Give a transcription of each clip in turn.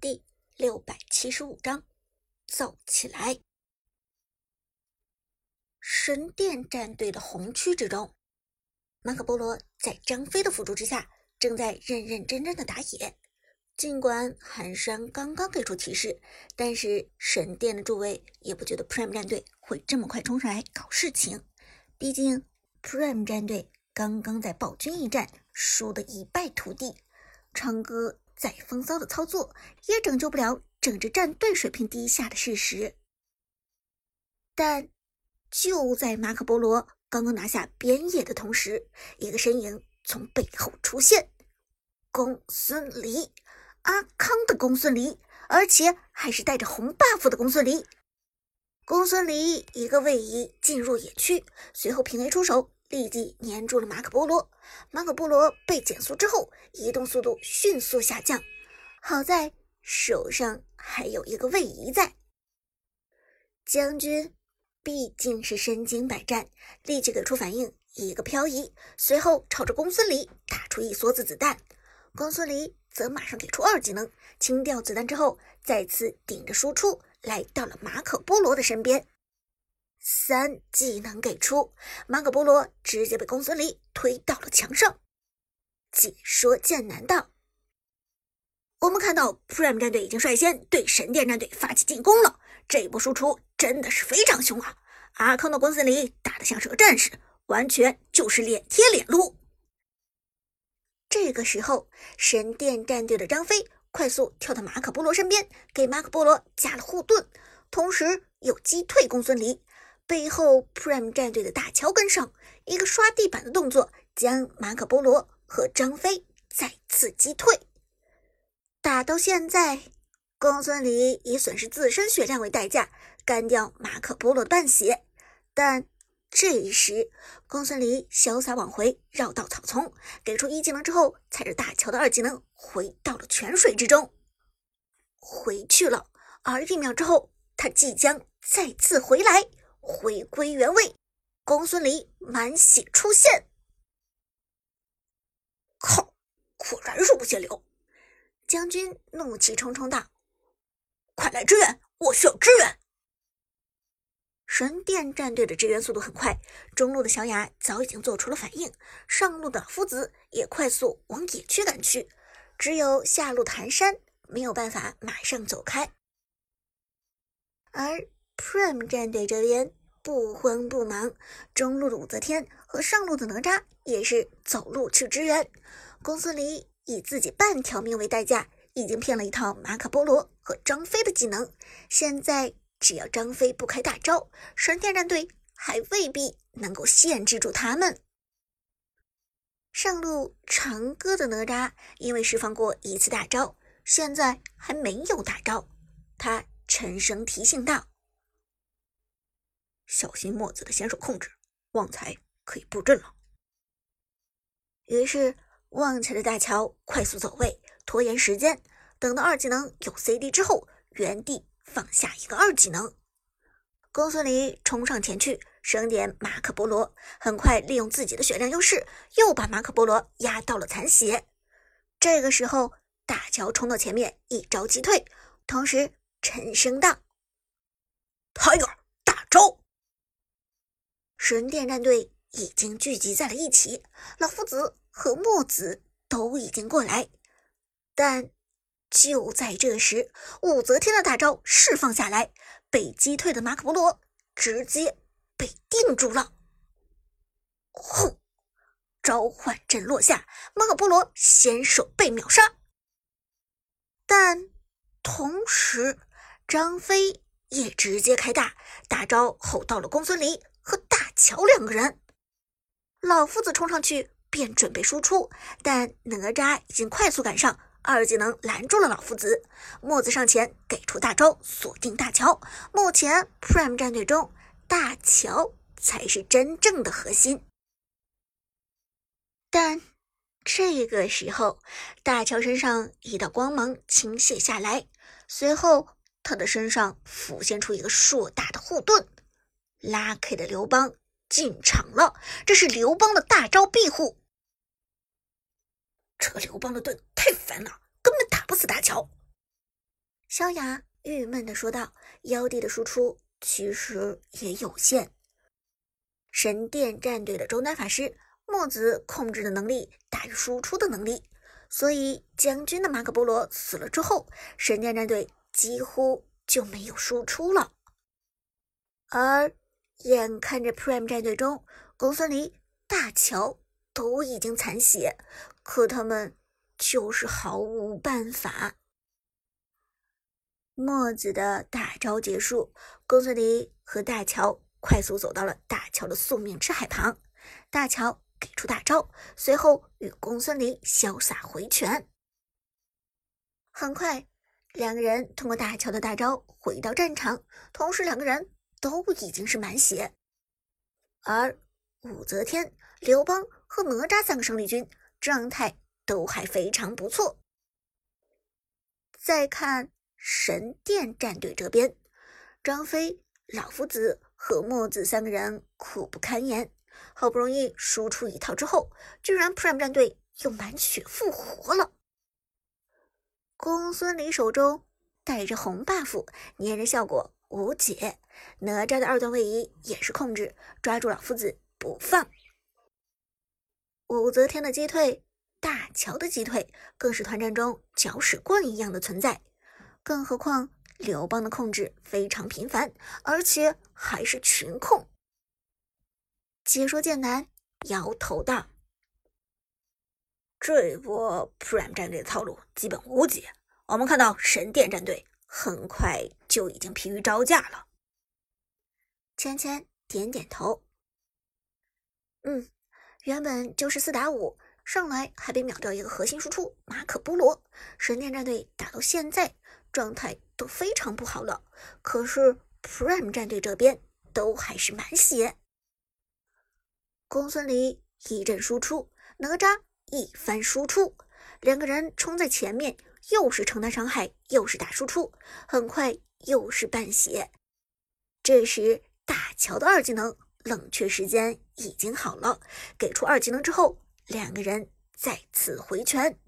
第六百七十五章，走起来！神殿战队的红区之中，马可波罗在张飞的辅助之下，正在认认真真的打野。尽管寒山刚刚给出提示，但是神殿的诸位也不觉得 Prime 战队会这么快冲上来搞事情。毕竟 Prime 战队刚刚在暴君一战输得一败涂地，长歌。再风骚的操作也拯救不了整支战队水平低下的事实。但就在马可波罗刚刚拿下边野的同时，一个身影从背后出现，公孙离，阿康的公孙离，而且还是带着红 buff 的公孙离。公孙离一个位移进入野区，随后平 A 出手。立即粘住了马可波罗，马可波罗被减速之后，移动速度迅速下降。好在手上还有一个位移在。将军毕竟是身经百战，立即给出反应，一个漂移，随后朝着公孙离打出一梭子子弹。公孙离则马上给出二技能，清掉子弹之后，再次顶着输出来到了马可波罗的身边。三技能给出，马可波罗直接被公孙离推到了墙上。解说剑南道，我们看到 Prime 战队已经率先对神殿战队发起进攻了，这一波输出真的是非常凶啊！阿康的公孙离打得像是个战士，完全就是脸贴脸撸。这个时候，神殿战队的张飞快速跳到马可波罗身边，给马可波罗加了护盾，同时又击退公孙离。背后，Prime 战队的大乔跟上，一个刷地板的动作，将马可波罗和张飞再次击退。打到现在，公孙离以损失自身血量为代价干掉马可波罗的半血。但这时，公孙离潇洒往回绕到草丛，给出一技能之后，踩着大乔的二技能回到了泉水之中，回去了。而一秒之后，他即将再次回来。回归原位，公孙离满血出现。靠，果然是无限流！将军怒气冲冲道：“快来支援，我需要支援！”神殿战队的支援速度很快，中路的小雅早已经做出了反应，上路的夫子也快速往野区赶去，只有下路的寒山没有办法马上走开，而。Prime 战队这边不慌不忙，中路的武则天和上路的哪吒也是走路去支援。公孙离以自己半条命为代价，已经骗了一套马可波罗和张飞的技能。现在只要张飞不开大招，神殿战队还未必能够限制住他们。上路长歌的哪吒因为释放过一次大招，现在还没有大招，他沉声提醒道。小心墨子的先手控制，旺财可以布阵了。于是旺财的大乔快速走位，拖延时间，等到二技能有 CD 之后，原地放下一个二技能。公孙离冲上前去，升点马可波罗，很快利用自己的血量优势，又把马可波罗压到了残血。这个时候，大乔冲到前面，一招击退，同时沉声道海尔大招！”神殿战队已经聚集在了一起，老夫子和墨子都已经过来，但就在这时，武则天的大招释放下来，被击退的马可波罗直接被定住了。轰！召唤阵落下，马可波罗先手被秒杀，但同时张飞也直接开大大招，吼到了公孙离。和大乔两个人，老夫子冲上去便准备输出，但哪吒已经快速赶上，二技能拦住了老夫子。墨子上前给出大招锁定大乔。目前 Prime 战队中，大乔才是真正的核心。但这个时候，大乔身上一道光芒倾泻下来，随后他的身上浮现出一个硕大的护盾。拉 K 的刘邦进场了，这是刘邦的大招庇护。这个刘邦的盾太烦了，根本打不死大乔。萧雅郁闷地说道：“妖帝的输出其实也有限。神殿战队的中单法师墨子控制的能力大于输出的能力，所以将军的马可波罗死了之后，神殿战队几乎就没有输出了。而眼看着 Prime 战队中公孙离、大乔都已经残血，可他们就是毫无办法。”墨子的大招结束，公孙离和大乔快速走到了大乔的宿命之海旁。大乔给出大招，随后与公孙离潇洒回拳。很快，两个人通过大乔的大招回到战场，同时两个人都已经是满血。而武则天、刘邦和哪吒三个生力军状态都还非常不错。再看。神殿战队这边，张飞、老夫子和墨子三个人苦不堪言。好不容易输出一套之后，居然 Prime 战队又满血复活了。公孙离手中带着红 buff，粘人效果无解。哪吒的二段位移也是控制，抓住老夫子不放。武则天的击退，大乔的击退，更是团战中搅屎棍一样的存在。更何况刘邦的控制非常频繁，而且还是群控。解说剑南摇头道：“这波 Prime 战队的套路基本无解。我们看到神殿战队很快就已经疲于招架了。”芊芊点点头：“嗯，原本就是四打五，上来还被秒掉一个核心输出马可波罗。神殿战队打到现在。”状态都非常不好了，可是 Prime 战队这边都还是满血。公孙离一阵输出，哪吒一番输出，两个人冲在前面，又是承担伤害，又是打输出，很快又是半血。这时大乔的二技能冷却时间已经好了，给出二技能之后，两个人再次回拳。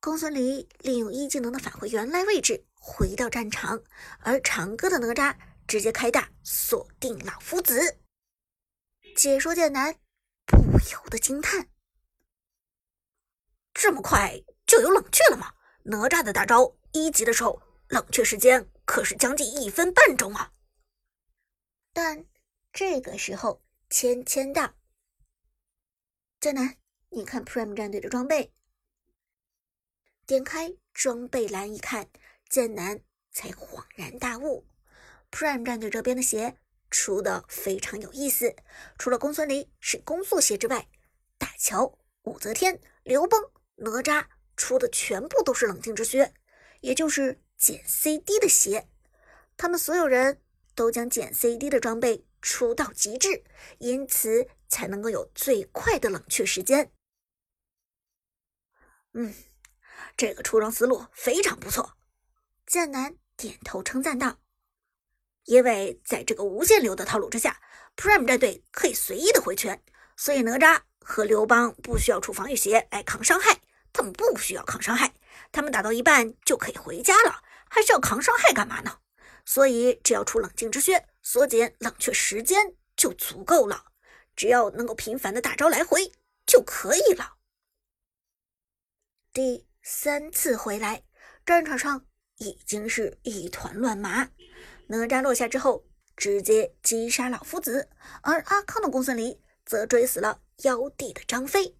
公孙离利用一技能的返回原来位置，回到战场，而长歌的哪吒直接开大锁定老夫子。解说剑南不由得惊叹：这么快就有冷却了吗？哪吒的大招一级的时候，冷却时间可是将近一分半钟啊！但这个时候，芊芊道：“剑南，你看 Prime 战队的装备。”点开装备栏一看，剑南才恍然大悟：Prime 战队这边的鞋出的非常有意思。除了公孙离是攻速鞋之外，大乔、武则天、刘邦、哪吒出的全部都是冷静之靴，也就是减 CD 的鞋。他们所有人都将减 CD 的装备出到极致，因此才能够有最快的冷却时间。嗯。这个出装思路非常不错，剑南点头称赞道：“因为在这个无限流的套路之下，Prime 战队可以随意的回拳，所以哪吒和刘邦不需要出防御鞋来扛伤害，他们不需要扛伤害，他们打到一半就可以回家了，还是要扛伤害干嘛呢？所以只要出冷静之靴，缩减冷却时间就足够了，只要能够频繁的大招来回就可以了。”第。三次回来，战场上已经是一团乱麻。哪吒落下之后，直接击杀老夫子，而阿康的公孙离则追死了妖帝的张飞。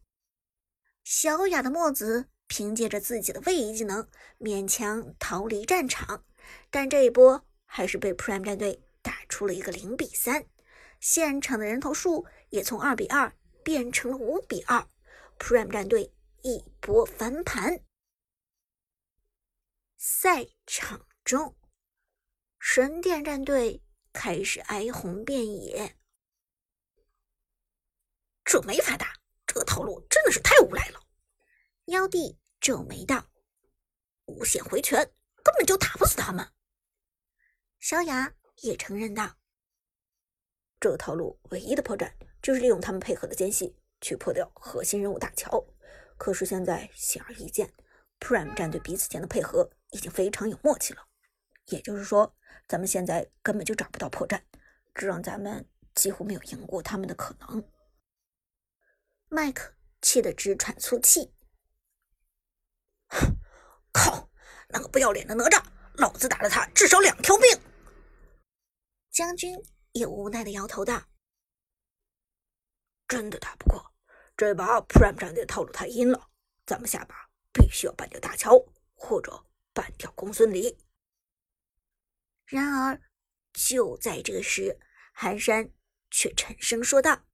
小雅的墨子凭借着自己的位移技能勉强逃离战场，但这一波还是被 Prime 战队打出了一个零比三，现场的人头数也从二比二变成了五比二，Prime 战队一波翻盘。赛场中，神殿战队开始哀鸿遍野。这没法打，这个套路真的是太无赖了。妖帝皱眉道：“无限回拳根本就打不死他们。”萧雅也承认道：“这个套路唯一的破绽就是利用他们配合的间隙去破掉核心人物大乔。可是现在显而易见，Prime 战队彼此间的配合。”已经非常有默契了。也就是说，咱们现在根本就找不到破绽，这让咱们几乎没有赢过他们的可能。麦克气得直喘粗气。靠！那个不要脸的哪吒，老子打了他至少两条命。将军也无奈的摇头道：“真的打不过，这把 Prime 战队套路太阴了。咱们下把必须要办掉大乔，或者办掉公孙离。”然而，就在这时，寒山却沉声说道：“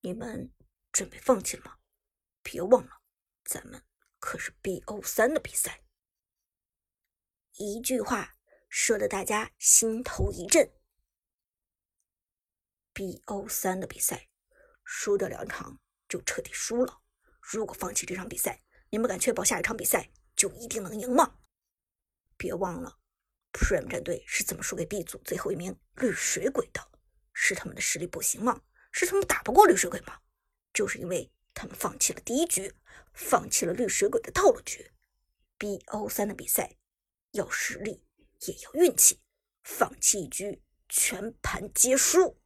你们准备放弃了吗？别忘了，咱们可是 BO 三的比赛。”一句话说的大家心头一震。BO 三的比赛，输掉两场就彻底输了。如果放弃这场比赛，你们敢确保下一场比赛就一定能赢吗？别忘了。Prime 战队是怎么输给 B 组最后一名绿水鬼的？是他们的实力不行吗？是他们打不过绿水鬼吗？就是因为他们放弃了第一局，放弃了绿水鬼的套路局。BO 三的比赛要实力也要运气，放弃一局全盘皆输。